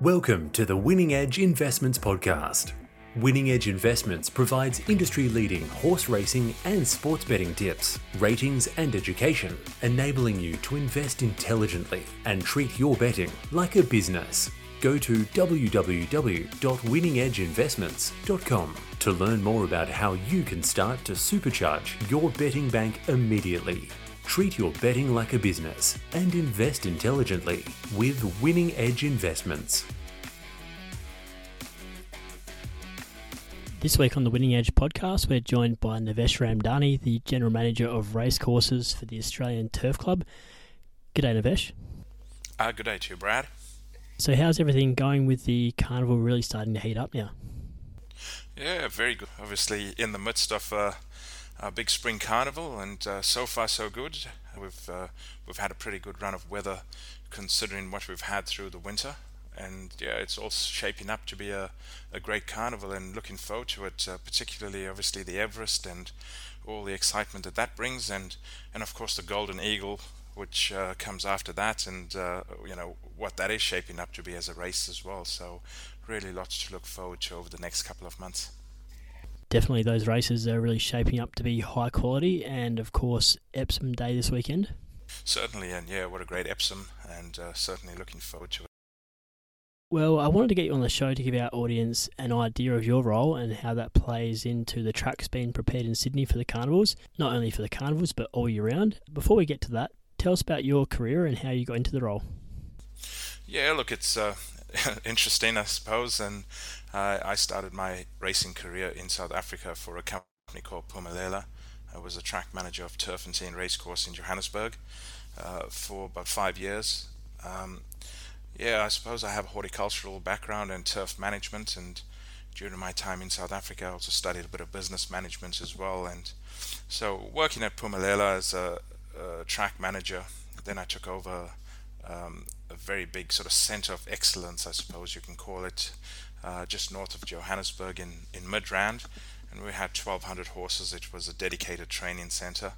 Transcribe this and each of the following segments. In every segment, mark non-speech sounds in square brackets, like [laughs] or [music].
Welcome to the Winning Edge Investments Podcast. Winning Edge Investments provides industry leading horse racing and sports betting tips, ratings, and education, enabling you to invest intelligently and treat your betting like a business. Go to www.winningedgeinvestments.com to learn more about how you can start to supercharge your betting bank immediately. Treat your betting like a business and invest intelligently with Winning Edge Investments. This week on the Winning Edge podcast, we're joined by Navesh Ramdani, the General Manager of Racecourses for the Australian Turf Club. G'day, Navesh. Uh, good day to you, Brad. So, how's everything going with the carnival really starting to heat up now? Yeah, very good. Obviously, in the midst of uh, a big spring carnival, and uh, so far so good. We've uh, we've had a pretty good run of weather, considering what we've had through the winter, and yeah, it's all shaping up to be a, a great carnival, and looking forward to it. Uh, particularly, obviously, the Everest and all the excitement that that brings, and and of course the Golden Eagle, which uh, comes after that, and uh, you know what that is shaping up to be as a race as well. So, really, lots to look forward to over the next couple of months definitely those races are really shaping up to be high quality, and of course Epsom Day this weekend. Certainly, and yeah, what a great Epsom, and uh, certainly looking forward to it. Well, I wanted to get you on the show to give our audience an idea of your role and how that plays into the tracks being prepared in Sydney for the carnivals, not only for the carnivals but all year round. Before we get to that, tell us about your career and how you got into the role. Yeah, look, it's uh, [laughs] interesting, I suppose, and uh, I started my racing career in South Africa for a company called Phumelela. I was a track manager of turf and Turffontein Racecourse in Johannesburg uh, for about five years. Um, yeah, I suppose I have a horticultural background and turf management, and during my time in South Africa, I also studied a bit of business management as well. And so, working at Phumelela as a, a track manager, then I took over um, a very big sort of center of excellence, I suppose you can call it, uh, just north of Johannesburg in, in Midrand. And we had 1,200 horses. It was a dedicated training center.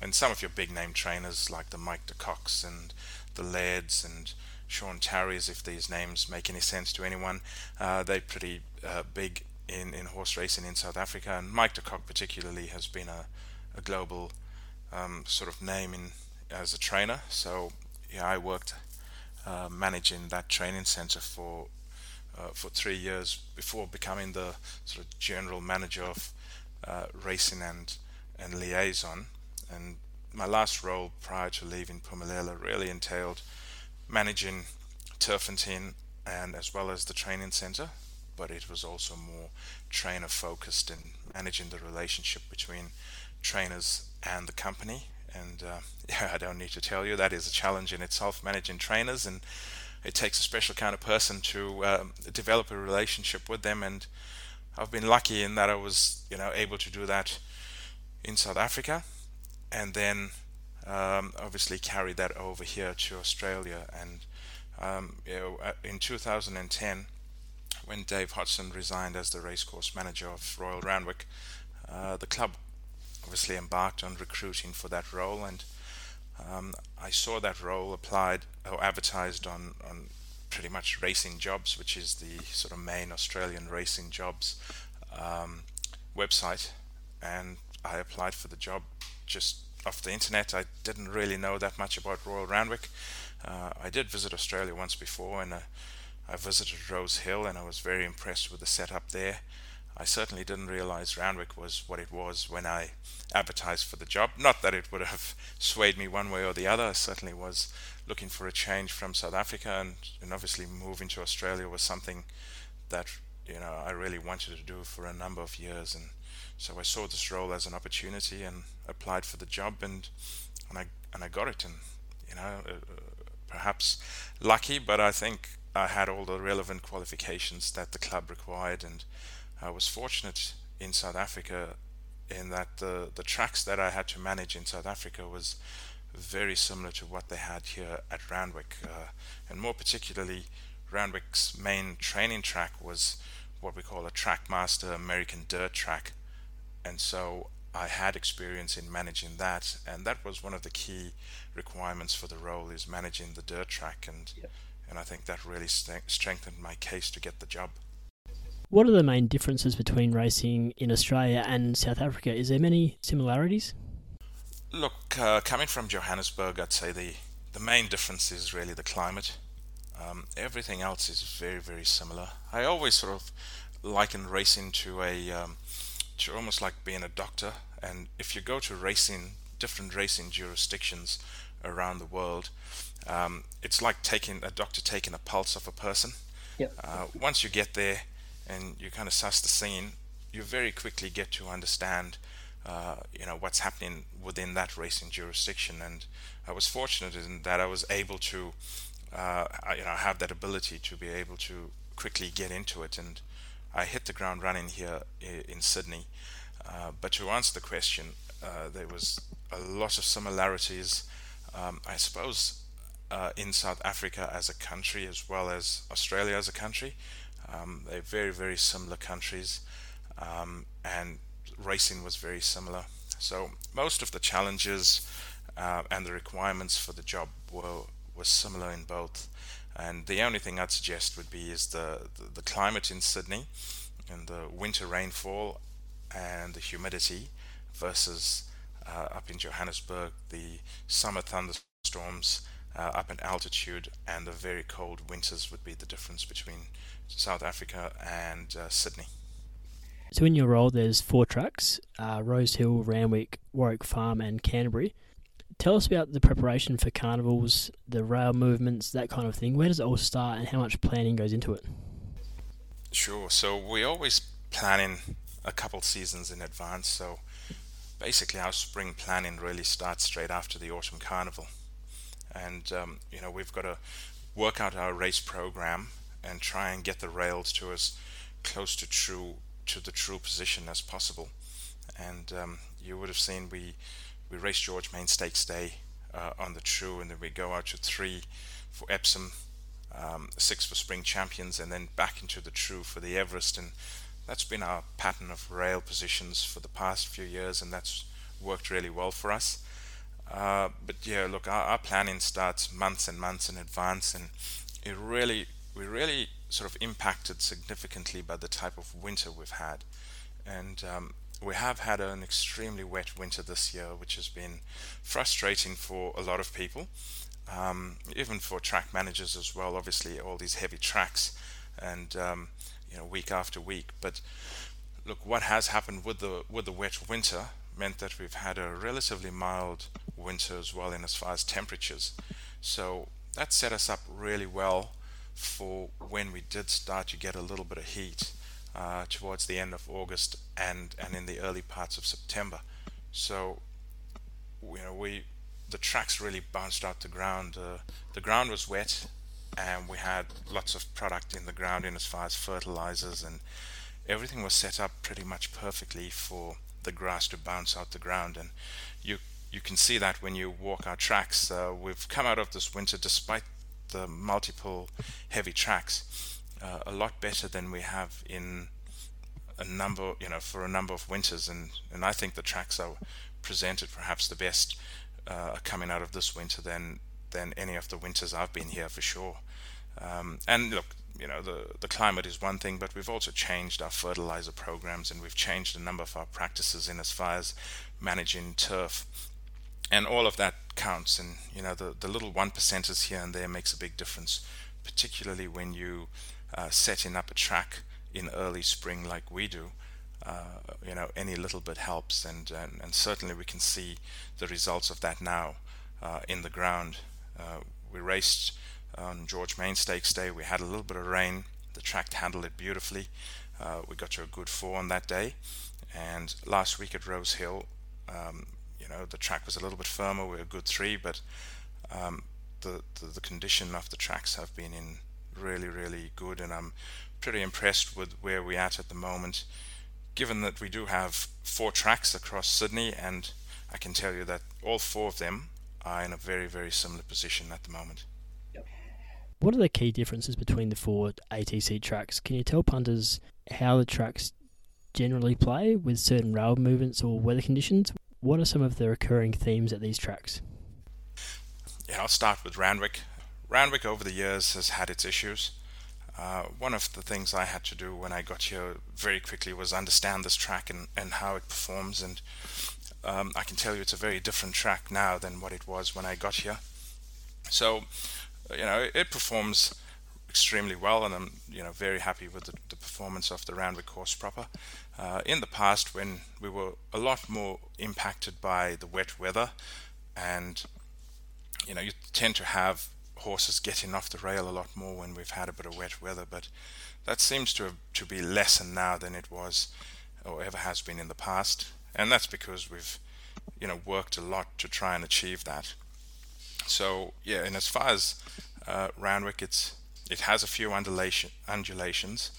And some of your big name trainers like the Mike de Koks and the Lairds and Sean Tarrys, if these names make any sense to anyone, uh, they're pretty uh, big in, in horse racing in South Africa. And Mike de Kock particularly has been a, a global um, sort of name in as a trainer. So yeah, I worked uh, managing that training center for uh, for three years before becoming the sort of general manager of uh, racing and and liaison. And my last role prior to leaving Phumelela really entailed managing Turffontein and as well as the training center, but it was also more trainer focused in managing the relationship between trainers and the company. And uh, [laughs] yeah, I don't need to tell you that is a challenge in itself managing trainers and it takes a special kind of person to um, develop a relationship with them. And I've been lucky in that I was, you know, able to do that in South Africa, and then um, obviously carry that over here to Australia. And um, you know, uh, in 2010, when Dave Hodson resigned as the racecourse manager of Royal Randwick, uh, the club obviously embarked on recruiting for that role and um, I saw that role applied or advertised on, on pretty much racing jobs, which is the sort of main Australian racing jobs um, website, and I applied for the job just off the internet. I didn't really know that much about Royal Randwick. Uh, I did visit Australia once before, and uh, I visited Rose Hill, and I was very impressed with the setup there. I certainly didn't realize Randwick was what it was when I advertised for the job. Not that it would have swayed me one way or the other. I certainly was looking for a change from South Africa, and, and obviously moving to Australia was something that you know I really wanted to do for a number of years. And so I saw this role as an opportunity and applied for the job, and and I and I got it. And you know, uh, perhaps lucky, but I think I had all the relevant qualifications that the club required, and I was fortunate in South Africa in that the the tracks that I had to manage in South Africa was very similar to what they had here at Randwick, uh, and more particularly, Randwick's main training track was what we call a Trackmaster American Dirt track, and so I had experience in managing that, and that was one of the key requirements for the role is managing the dirt track and. Yep and I think that really st- strengthened my case to get the job. What are the main differences between racing in Australia and South Africa? Is there many similarities? Look, uh, coming from Johannesburg, I'd say the, the main difference is really the climate. Um, everything else is very, very similar. I always sort of liken racing to a um, to almost like being a doctor. And if you go to racing, different racing jurisdictions around the world, um, it's like taking a doctor taking a pulse of a person. Yep. Uh, once you get there and you kind of suss the scene, you very quickly get to understand, uh, you know, what's happening within that racing jurisdiction. And I was fortunate in that I was able to, uh, you know, have that ability to be able to quickly get into it. And I hit the ground running here in Sydney. Uh, but to answer the question, uh, there was a lot of similarities. Um, I suppose uh, in South Africa as a country as well as Australia as a country. Um, they're very, very similar countries, um, and racing was very similar. So most of the challenges uh, and the requirements for the job were were similar in both. And the only thing I'd suggest would be is the, the, the climate in Sydney and the winter rainfall and the humidity versus uh, up in Johannesburg, the summer thunderstorms uh, up in altitude and the very cold winters would be the difference between South Africa and uh, Sydney. So, in your role, there's four trucks uh, Rosehill, Randwick, Warwick Farm, and Canterbury. Tell us about the preparation for carnivals, the rail movements, that kind of thing. Where does it all start and how much planning goes into it? Sure. So, we always planning a couple seasons in advance. So, basically, our spring planning really starts straight after the autumn carnival and um, you know we've got to work out our race program and try and get the rails to as close to true to the true position as possible. And um, you would have seen we we race George Main Stakes Day uh, on the true, and then we go out to three for Epsom, um, six for Spring Champions, and then back into the true for the Everest. And that's been our pattern of rail positions for the past few years, and that's worked really well for us. Uh, but yeah, look, our, our, planning starts months and months in advance, and it really, we really sort of impacted significantly by the type of winter we've had, and um, we have had an extremely wet winter this year, which has been frustrating for a lot of people, um, even for track managers as well. Obviously, all these heavy tracks, and um, you know, week after week. But look, what has happened with the with the wet winter meant that we've had a relatively mild winter as well in as far as temperatures. So that set us up really well for when we did start to get a little bit of heat uh, towards the end of August and, and in the early parts of September. So you know we the tracks really bounced out the ground. Uh, the ground was wet, and we had lots of product in the ground in as far as fertilizers and everything was set up pretty much perfectly for the grass to bounce out the ground. And you you can see that when you walk our tracks. Uh, we've come out of this winter, despite the multiple heavy tracks, uh, a lot better than we have in a number, you know, for a number of winters. And and I think the tracks are presented perhaps the best uh, coming out of this winter than than any of the winters I've been here for sure. Um, and look, you know the the climate is one thing, but we've also changed our fertilizer programs and we've changed a number of our practices in as far as managing turf, and all of that counts. And you know the the little one percenters here and there makes a big difference, particularly when you uh, setting up a track in early spring like we do. Uh, you know any little bit helps, and, and and certainly we can see the results of that now uh, in the ground. Uh, we raced on George Main Stakes Day, we had a little bit of rain. The track handled it beautifully. Uh, we got to a good four on that day. And last week at Rose Hill, um, know, the track was a little bit firmer. We were a good three, but um, the, the, the condition of the tracks have been in really, really good. And I'm pretty impressed with where we're at at the moment, given that we do have four tracks across Sydney, and I can tell you that all four of them are in a very, very similar position at the moment. What are the key differences between the four ATC tracks? Can you tell punters how the tracks generally play with certain rail movements or weather conditions? What are some of the recurring themes at these tracks? Yeah, I'll start with Randwick. Randwick over the years has had its issues. Uh, one of the things I had to do when I got here very quickly was understand this track and, and how it performs. And um, I can tell you it's a very different track now than what it was when I got here. So, you know, it, it performs extremely well, and I'm you know very happy with the, the performance of the Randwick course proper. Uh, in the past, when we were a lot more impacted by the wet weather, and you know you tend to have horses getting off the rail a lot more when we've had a bit of wet weather, but that seems to have, to be lessened now than it was or ever has been in the past, and that's because we've you know worked a lot to try and achieve that. So yeah, and as far as uh, Randwick, it's it has a few undulation, undulations,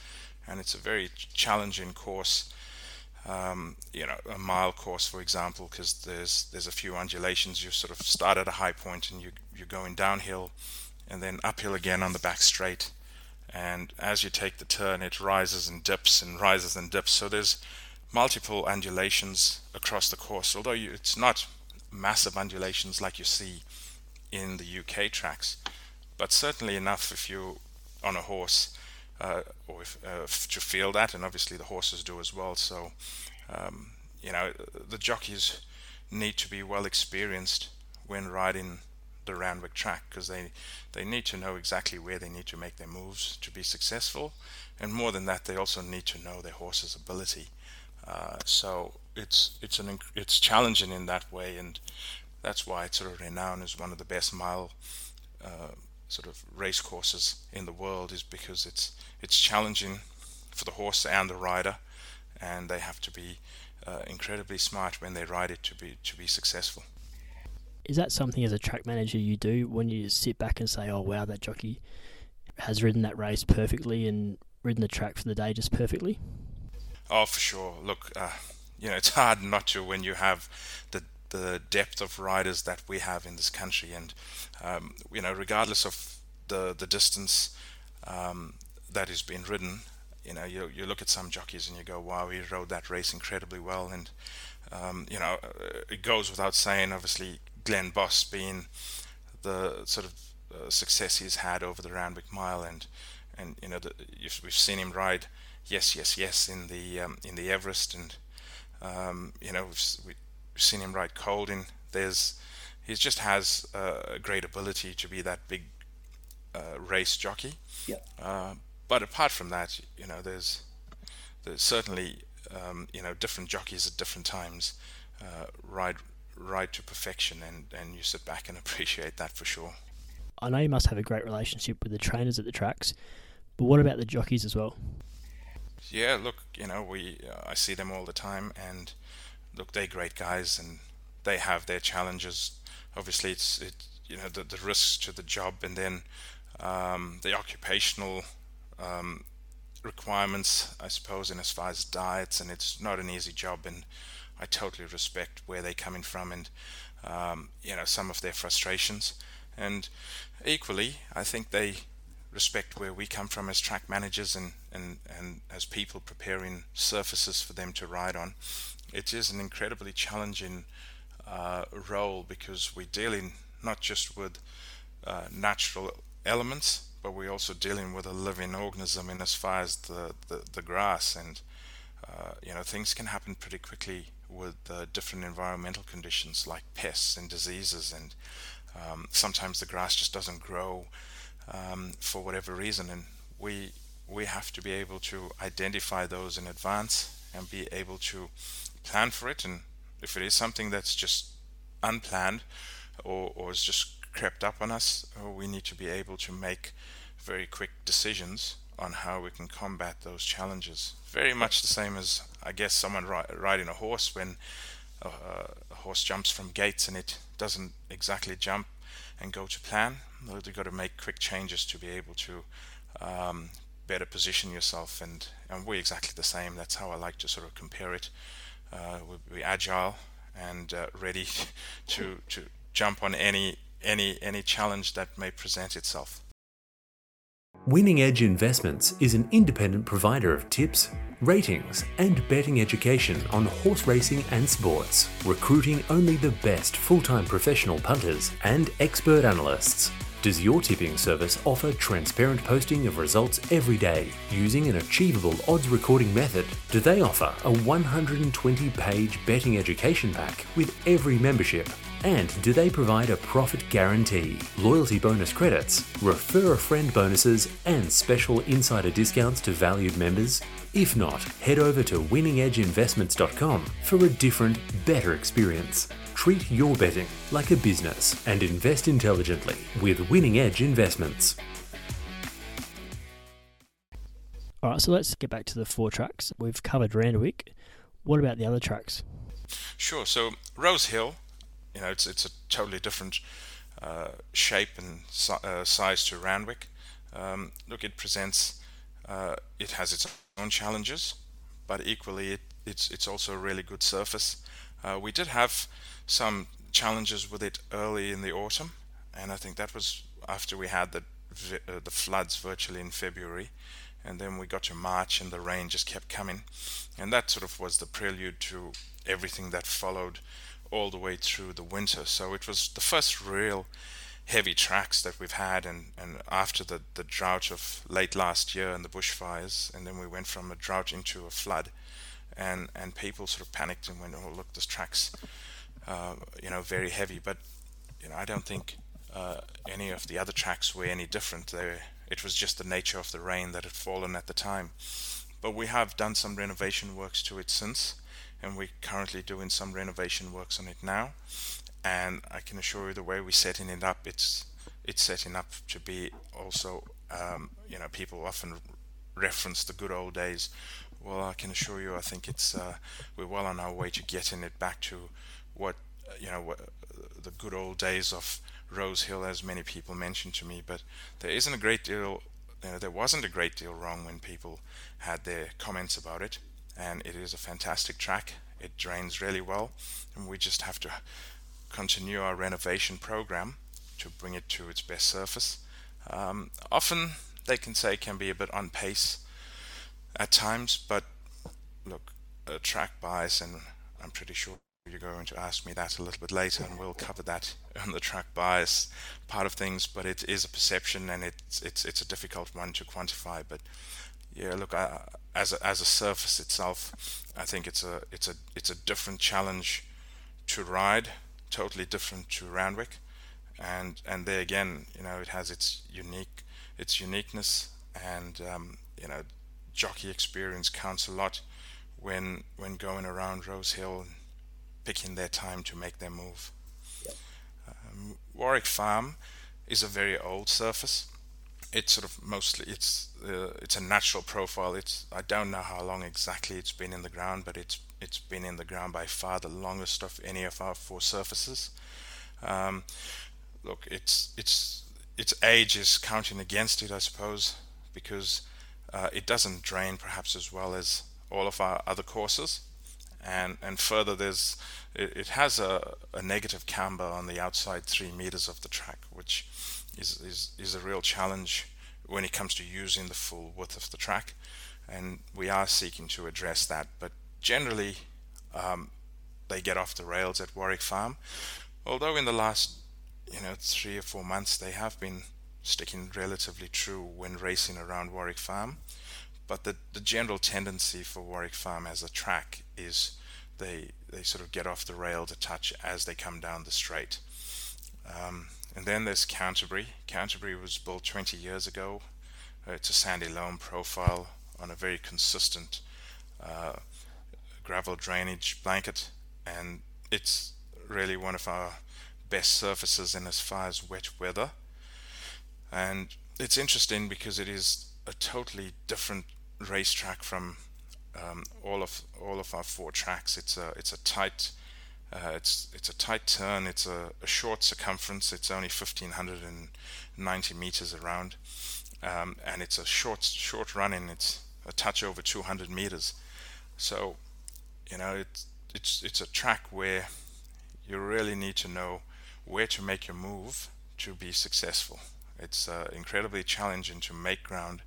and it's a very challenging course. Um, you know, a mile course, for example, because there's there's a few undulations. You sort of start at a high point and you you're going downhill, and then uphill again on the back straight. And as you take the turn, it rises and dips and rises and dips. So there's multiple undulations across the course. Although you, it's not massive undulations like you see in the UK tracks, but certainly enough if you're on a horse or if, uh, to feel that, and obviously the horses do as well. So, um, you know, the jockeys need to be well experienced when riding the Randwick track because they they need to know exactly where they need to make their moves to be successful, and more than that, they also need to know their horse's ability. Uh, so it's it's an it's challenging in that way, and that's why it's sort of renowned as one of the best mile uh, sort of race courses in the world is because it's it's challenging for the horse and the rider, and they have to be uh, incredibly smart when they ride it to be to be successful. Is that something as a track manager you do when you sit back and say, "Oh wow, that jockey has ridden that race perfectly and ridden the track for the day just perfectly"? Oh, for sure. Look, uh, you know, it's [laughs] hard not to when you have the the depth of riders that we have in this country, and um, you know, regardless of the the distance um, that has been ridden, you know, you you look at some jockeys and you go, wow, he rode that race incredibly well, and um, you know, it goes without saying, obviously, Glen Boss being the sort of uh, success he's had over the Randwick Mile, and and you know, the, we've seen him ride, yes, yes, yes, in the um, in the Everest, and um, you know, we've, seen him ride cold in. There's he just has a great ability to be that big uh, race jockey. Yeah. Uh, but apart from that, you know, there's there's certainly um, you know different jockeys at different times uh, ride ride to perfection, and and you sit back and [laughs] appreciate that for sure. I know you must have a great relationship with the trainers at the tracks, but what about the jockeys as well? Yeah, look, you know, we uh, I see them all the time, and look, they're great guys and they have their challenges. Obviously, it's it you know the the risks to the job and then um, the occupational um, requirements, I suppose, in as far as diets, and it's not an easy job. And I totally respect where they're coming from and um, you know some of their frustrations. And equally, I think they respect where we come from as track managers and, and, and as people preparing surfaces for them to ride on it is an incredibly challenging uh, role because we're dealing not just with uh, natural elements, but we're also dealing with a living organism in as far as the, the, the grass. And, uh, you know, things can happen pretty quickly with uh, different environmental conditions like pests and diseases. And um, sometimes the grass just doesn't grow um, for whatever reason. And we, we have to be able to identify those in advance and be able to plan for it, and if it is something that's just unplanned or, or is just crept up on us, uh, we need to be able to make very quick decisions on how we can combat those challenges. Very much the same as, I guess, someone ri- riding a horse when a, a, horse jumps from gates and it doesn't exactly jump and go to plan. You've got to make quick changes to be able to um, better position yourself, and, and we're exactly the same. That's how I like to sort of compare it uh, we'll be agile and uh, ready [laughs] to to jump on any any any challenge that may present itself. Winning Edge Investments is an independent provider of tips, ratings, and betting education on horse racing and sports, recruiting only the best full time professional punters and expert analysts. Does your tipping service offer transparent posting of results every day using an achievable odds recording method? Do they offer a 120 page betting education pack with every membership? And do they provide a profit guarantee, loyalty bonus credits, refer a friend bonuses, and special insider discounts to valued members? If not, head over to winningedgeinvestments.com for a different, better experience. Treat your betting like a business and invest intelligently with Winning Edge Investments. All right, so let's get back to the four tracks. We've covered Randwick. What about the other tracks? Sure. So Rose Hill, you know, it's it's a totally different uh, shape and si- uh, size to Randwick. Um, look, it presents, uh, it has its own challenges, but equally it, it's it's also a really good surface. Uh, we did have some challenges with it early in the autumn, and I think that was after we had the uh, the floods virtually in February, and then we got to March and the rain just kept coming, and that sort of was the prelude to everything that followed all the way through the winter. So it was the first real heavy tracks that we've had and, and after the, the drought of late last year and the bushfires and then we went from a drought into a flood and and people sort of panicked and went oh look this track's uh, you know, very heavy. But you know, I don't think uh, any of the other tracks were any different. They, it was just the nature of the rain that had fallen at the time. But we have done some renovation works to it since, and we're currently doing some renovation works on it now. And I can assure you, the way we're setting it up, it's it's setting up to be also, um, you know, people often reference the good old days. Well, I can assure you, I think it's uh, we're well on our way to getting it back to what you know what, the good old days of Rose Hill, as many people mentioned to me. But there isn't a great deal. You know, there wasn't a great deal wrong when people had their comments about it, and it is a fantastic track. It drains really well, and we just have to continue our renovation program to bring it to its best surface. Um, often they can say can be a bit on pace at times, but look, a track bias, and I'm pretty sure you're going to ask me that a little bit later, and we'll cover that [laughs] on the track bias part of things. But it is a perception, and it's it's it's a difficult one to quantify. But yeah, look, I, as a, as a surface itself, I think it's a it's a it's a different challenge to ride, totally different to Randwick, and and there again, you know, it has its unique its uniqueness, and um, you know, jockey experience counts a lot when when going around Rose Hill picking their time to make their move. Um, Warwick Farm is a very old surface. It's sort of mostly it's uh, it's a natural profile. It's I don't know how long exactly it's been in the ground, but it's it's been in the ground by far the longest of any of our four surfaces. Um, look, it's it's its age is counting against it, I suppose, because uh, it doesn't drain perhaps as well as all of our other courses and and further there's it, it has a, a negative camber on the outside three meters of the track which is, is is a real challenge when it comes to using the full width of the track and we are seeking to address that. But generally um, they get off the rails at Warwick Farm. Although in the last you know three or four months they have been sticking relatively true when racing around Warwick Farm. But the, the general tendency for Warwick Farm as a track is they they sort of get off the rail to touch as they come down the straight. Um, and then there's Canterbury. Canterbury was built 20 years ago. Uh, it's a sandy loam profile on a very consistent uh, gravel drainage blanket, and it's really one of our best surfaces in as far as wet weather. And it's interesting because it is a totally different racetrack from um, all of all of our four tracks. It's a it's a tight uh, it's it's a tight turn. It's a, a, short circumference. It's only 1590 meters around, um, and it's a short short running. It's a touch over 200 meters. So, you know, it's it's it's a track where you really need to know where to make your move to be successful. It's uh, incredibly challenging to make ground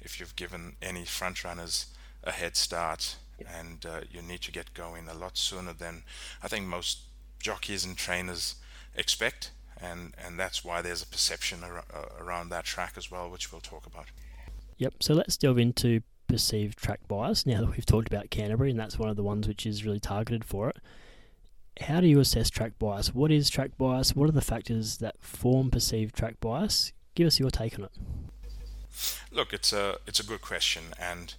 if you've given any front runners a head start and uh, you need to get going a lot sooner than I think most jockeys and trainers expect and and that's why there's a perception ar- uh, around that track as well, which we'll talk about. Yep. So let's delve into perceived track bias now that we've talked about Canterbury, and that's one of the ones which is really targeted for it. How do you assess track bias? What is track bias? What are the factors that form perceived track bias? Give us your take on it. Look, it's a it's a good question, and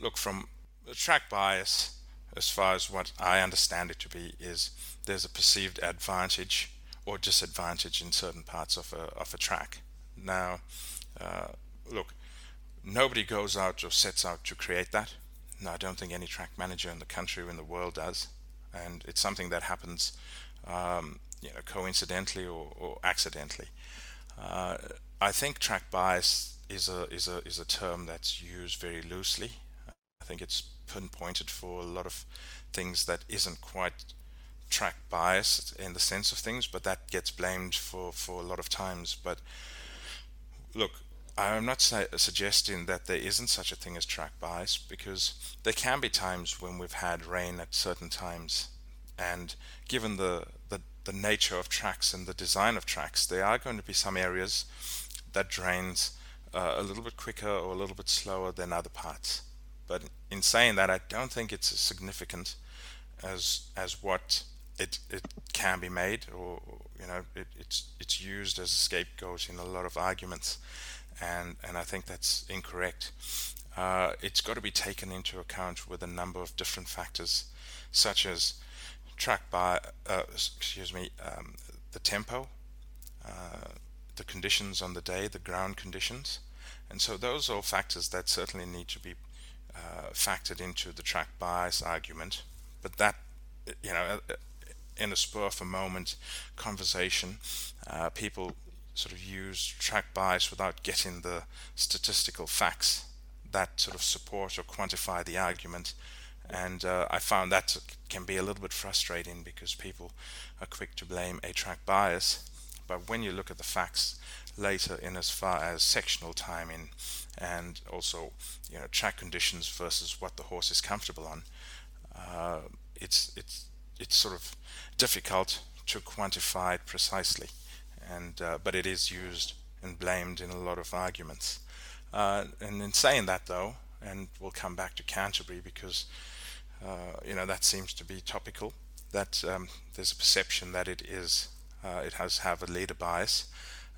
look from track bias, as far as what I understand it to be, is there's a perceived advantage or disadvantage in certain parts of a of a track. Now, uh, look, nobody goes out or sets out to create that. No, I don't think any track manager in the country or in the world does, and it's something that happens, um, you know, coincidentally or, or accidentally. Uh, I think track bias is a is a is a term that's used very loosely. I think it's pinpointed for a lot of things that isn't quite track bias in the sense of things, but that gets blamed for for a lot of times. But look, I'm not suggesting that there isn't such a thing as track bias because there can be times when we've had rain at certain times, and given the the, the nature of tracks and the design of tracks, there are going to be some areas that drains uh, a little bit quicker or a little bit slower than other parts. But in saying that, I don't think it's as significant as as what it it can be made, or you know, it, it's it's used as a scapegoat in a lot of arguments, and and I think that's incorrect. Uh, it's got to be taken into account with a number of different factors, such as track by uh, excuse me um, the tempo, uh, the conditions on the day, the ground conditions, and so those are all factors that certainly need to be uh, factored into the track bias argument. But that, you know, uh, in a spur of a moment conversation, uh, people sort of use track bias without getting the statistical facts that sort of support or quantify the argument. And uh, I found that can be a little bit frustrating because people are quick to blame a track bias. But when you look at the facts later in as far as sectional timing and also you know track conditions versus what the horse is comfortable on, uh, it's it's it's sort of difficult to quantify it precisely, and uh, but it is used and blamed in a lot of arguments. Uh, and in saying that, though, and we'll come back to Canterbury because uh, you know that seems to be topical. That um, there's a perception that it is uh, it has have a leader bias.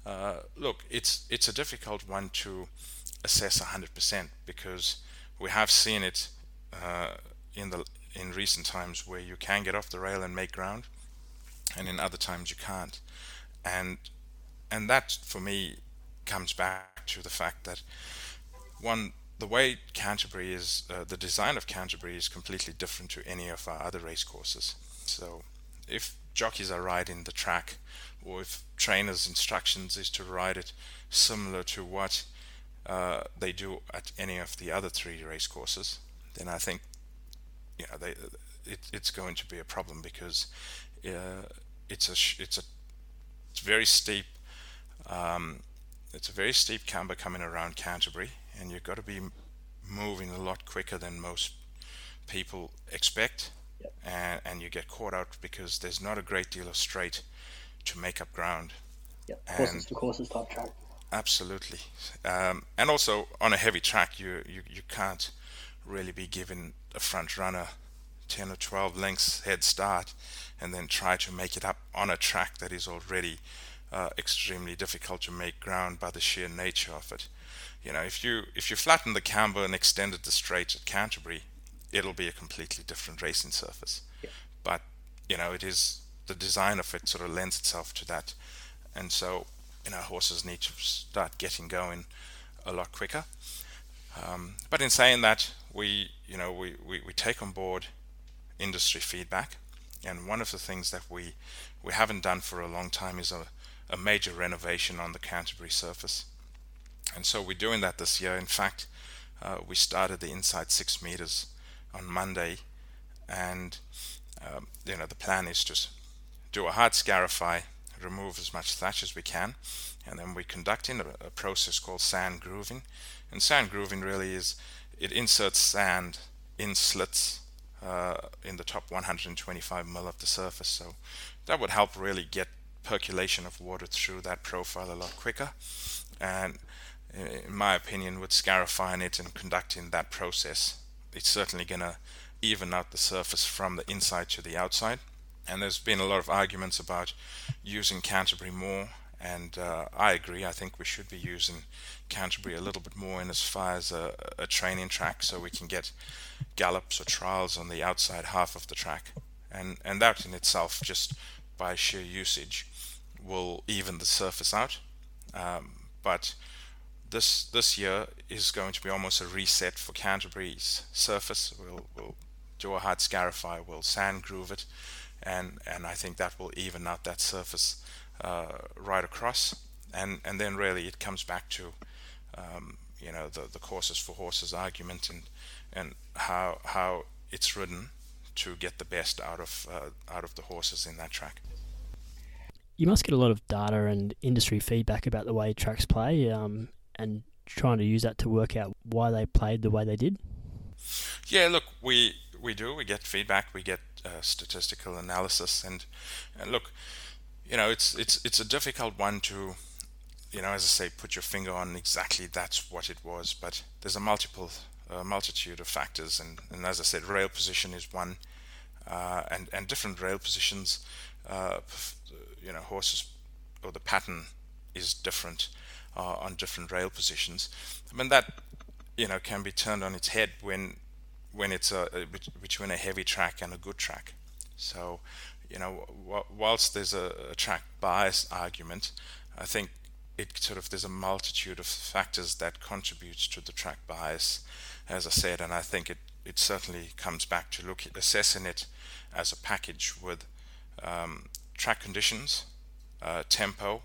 Uh, look, it's it's a difficult one to assess 100% because we have seen it uh, in the in recent times where you can get off the rail and make ground, and in other times you can't, and and that for me comes back to the fact that one the way Canterbury is uh, the design of Canterbury is completely different to any of our other race courses. So if jockeys are riding the track, or if trainers' instructions is to ride it similar to what uh, they do at any of the other three race courses, then I think you know they, it, it's going to be a problem because uh, it's a it's a it's very steep um, it's a very steep camber coming around Canterbury, and you've got to be moving a lot quicker than most people expect, yep. and, and you get caught out because there's not a great deal of straight to make up ground. Yep, courses to courses type track. Absolutely, um, and also on a heavy track, you, you you can't really be given a front runner 10 or 12 lengths head start and then try to make it up on a track that is already uh, extremely difficult to make ground by the sheer nature of it. You know, if you if you flatten the camber and extended the straight at Canterbury, it'll be a completely different racing surface. Yeah. But you know, it is the design of it sort of lends itself to that, and so you know horses need to start getting going a lot quicker. Um, but in saying that, we you know we, we, we take on board industry feedback, and one of the things that we we haven't done for a long time is a, a major renovation on the Canterbury surface, and so we're doing that this year. In fact, uh, we started the inside six meters on Monday, and um, you know the plan is to do a hard scarify remove as much thatch as we can, and then we conduct in a, a process called sand grooving. And sand grooving really is it inserts sand in slits uh, in the top 125 mil of the surface. So that would help really get percolation of water through that profile a lot quicker. And in my opinion, with scarifying it and conducting that process, it's certainly going to even out the surface from the inside to the outside. And there's been a lot of arguments about using Canterbury more, and uh, I agree. I think we should be using Canterbury a little bit more in as far as a, a training track, so we can get gallops or trials on the outside half of the track, and and that in itself, just by sheer usage, will even the surface out. Um, but this this year is going to be almost a reset for Canterbury's surface. We'll we'll do a hard scarify, we'll sand groove it, and and I think that will even out that surface uh, right across. And and then really it comes back to um, you know the the courses for horses argument and and how how it's ridden to get the best out of uh, out of the horses in that track. You must get a lot of data and industry feedback about the way tracks play, um, and trying to use that to work out why they played the way they did. Yeah, look, we we do. We get feedback. We get uh, statistical analysis, and, and look, you know, it's it's it's a difficult one to, you know, as I say, put your finger on exactly that's what it was. But there's a multiple a multitude of factors, and, and as I said, rail position is one, uh, and and different rail positions, uh, you know, horses or the pattern is different uh, on different rail positions. I mean that you know can be turned on its head when when it's a, between a heavy track and a good track. So you know, whilst there's a, a track bias argument, I think it sort of there's a multitude of factors that contributes to the track bias, as I said, and I think it it certainly comes back to look assessing it as a package with um, track conditions, uh, tempo,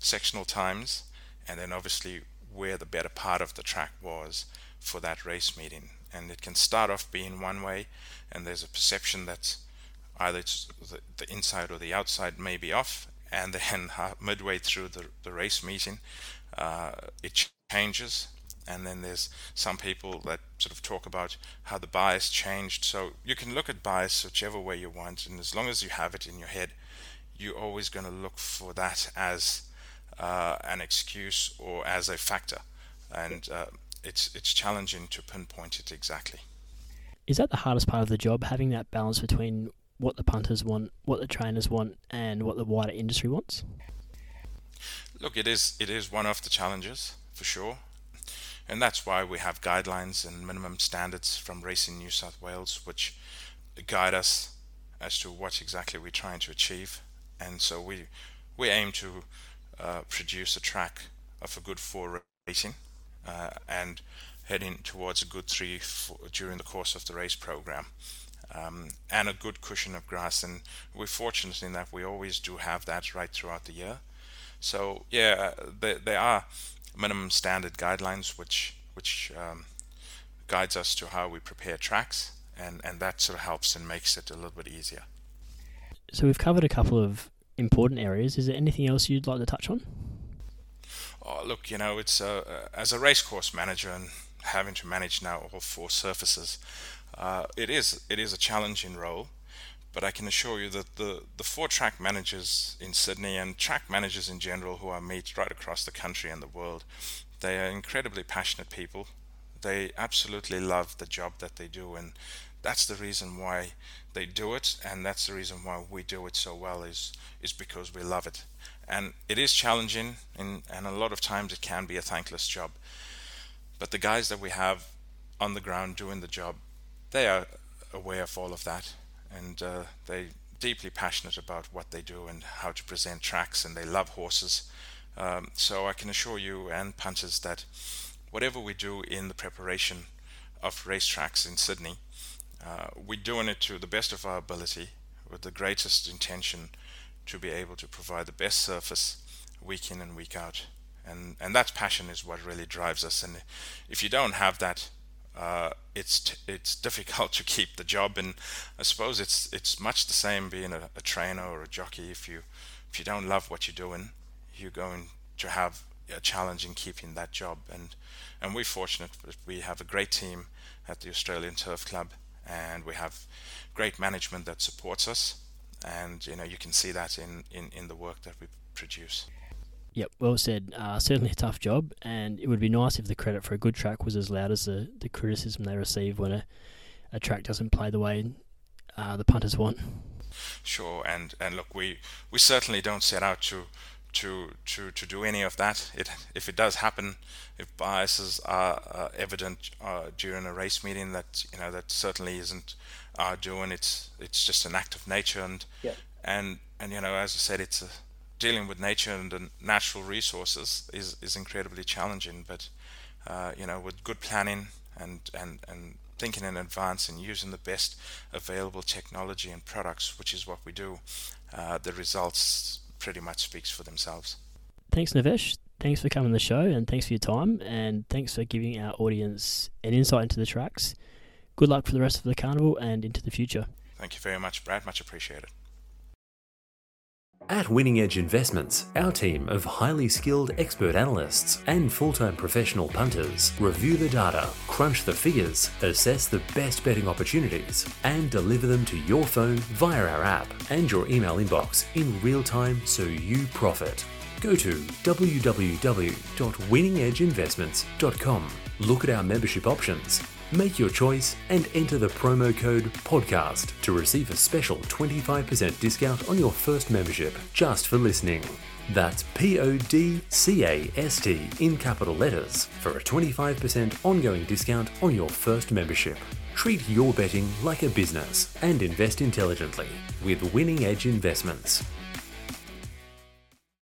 sectional times, and then obviously where the better part of the track was for that race meeting. And it can start off being one way, and there's a perception that either the, the inside or the outside may be off, and [laughs] then uh, midway through the, the race meeting, uh, it changes. And then there's some people that sort of talk about how the bias changed. So you can look at bias whichever way you want, and as long as you have it in your head, you're always going to look for that as uh, an excuse or as a factor, and uh, it's it's challenging to pinpoint it exactly. Is that the hardest part of the job, having that balance between what the punters want, what the trainers want, and what the wider industry wants? Look, it is it is one of the challenges for sure, and that's why we have guidelines and minimum standards from Racing New South Wales, which guide us as to what exactly we're trying to achieve. And so we we aim to uh, produce a track of a good four rating uh, and heading towards a good three during the course of the race program um, and a good cushion of grass. And we're fortunate in that we always do have that right throughout the year. So yeah, there, there are minimum standard guidelines which which um, guides us to how we prepare tracks, and and that sort of helps and makes it a little bit easier. So we've covered a couple of important areas. Is there anything else you'd like to touch on? Oh, look, you know, it's uh, uh as a racecourse manager and having to manage now all four surfaces. Uh, it is it is a challenging role, but I can assure you that the the four track managers in Sydney and track managers in general who I meet right across the country and the world, they are incredibly passionate people. They absolutely love the job that they do, and that's the reason why they do it, and that's the reason why we do it so well is is because we love it. And it is challenging, and, and a lot of times it can be a thankless job. But the guys that we have on the ground doing the job they are aware of all of that and uh, they deeply passionate about what they do and how to present tracks and they love horses um, so I can assure you and punters that whatever we do in the preparation of racetracks in Sydney uh, we're doing it to the best of our ability with the greatest intention to be able to provide the best surface week in and week out and and that passion is what really drives us and if you don't have that uh, it's t- it's [laughs] difficult to keep the job, and I suppose it's it's much the same being a, a, trainer or a jockey. If you if you don't love what you're doing, you're going to have a challenge in keeping that job. And and we're fortunate that we have a great team at the Australian Turf Club, and we have great management that supports us. And you know you can see that in, in, in the work that we produce. Yep, well said. Uh, certainly a tough job, and it would be nice if the credit for a good track was as loud as the, the criticism they receive when a, a track doesn't play the way uh, the punters want. Sure, and, and look, we, we certainly don't set out to to to to do any of that. It if it does happen, if biases are uh, evident uh, during a race meeting, that you know that certainly isn't our doing. It's it's just an act of nature, and yeah. and and you know as I said, it's a, dealing with nature and the natural resources is is incredibly challenging. But uh, you know with good planning and and and thinking in advance and using the best available technology and products, which is what we do, uh, the results pretty much speaks for themselves. Thanks, Navesh. Thanks for coming on the show and thanks for your time and thanks for giving our audience an insight into the tracks. Good luck for the rest of the carnival and into the future. Thank you very much, Brad. Much appreciated. At Winning Edge Investments, our team of highly skilled expert analysts and full time professional punters review the data, crunch the figures, assess the best betting opportunities, and deliver them to your phone via our app and your email inbox in real time so you profit. Go to www.winningedgeinvestments.com, look at our membership options, Make your choice and enter the promo code PODCAST to receive a special 25% discount on your first membership just for listening. That's P O D C A S T in capital letters for a 25% ongoing discount on your first membership. Treat your betting like a business and invest intelligently with Winning Edge Investments.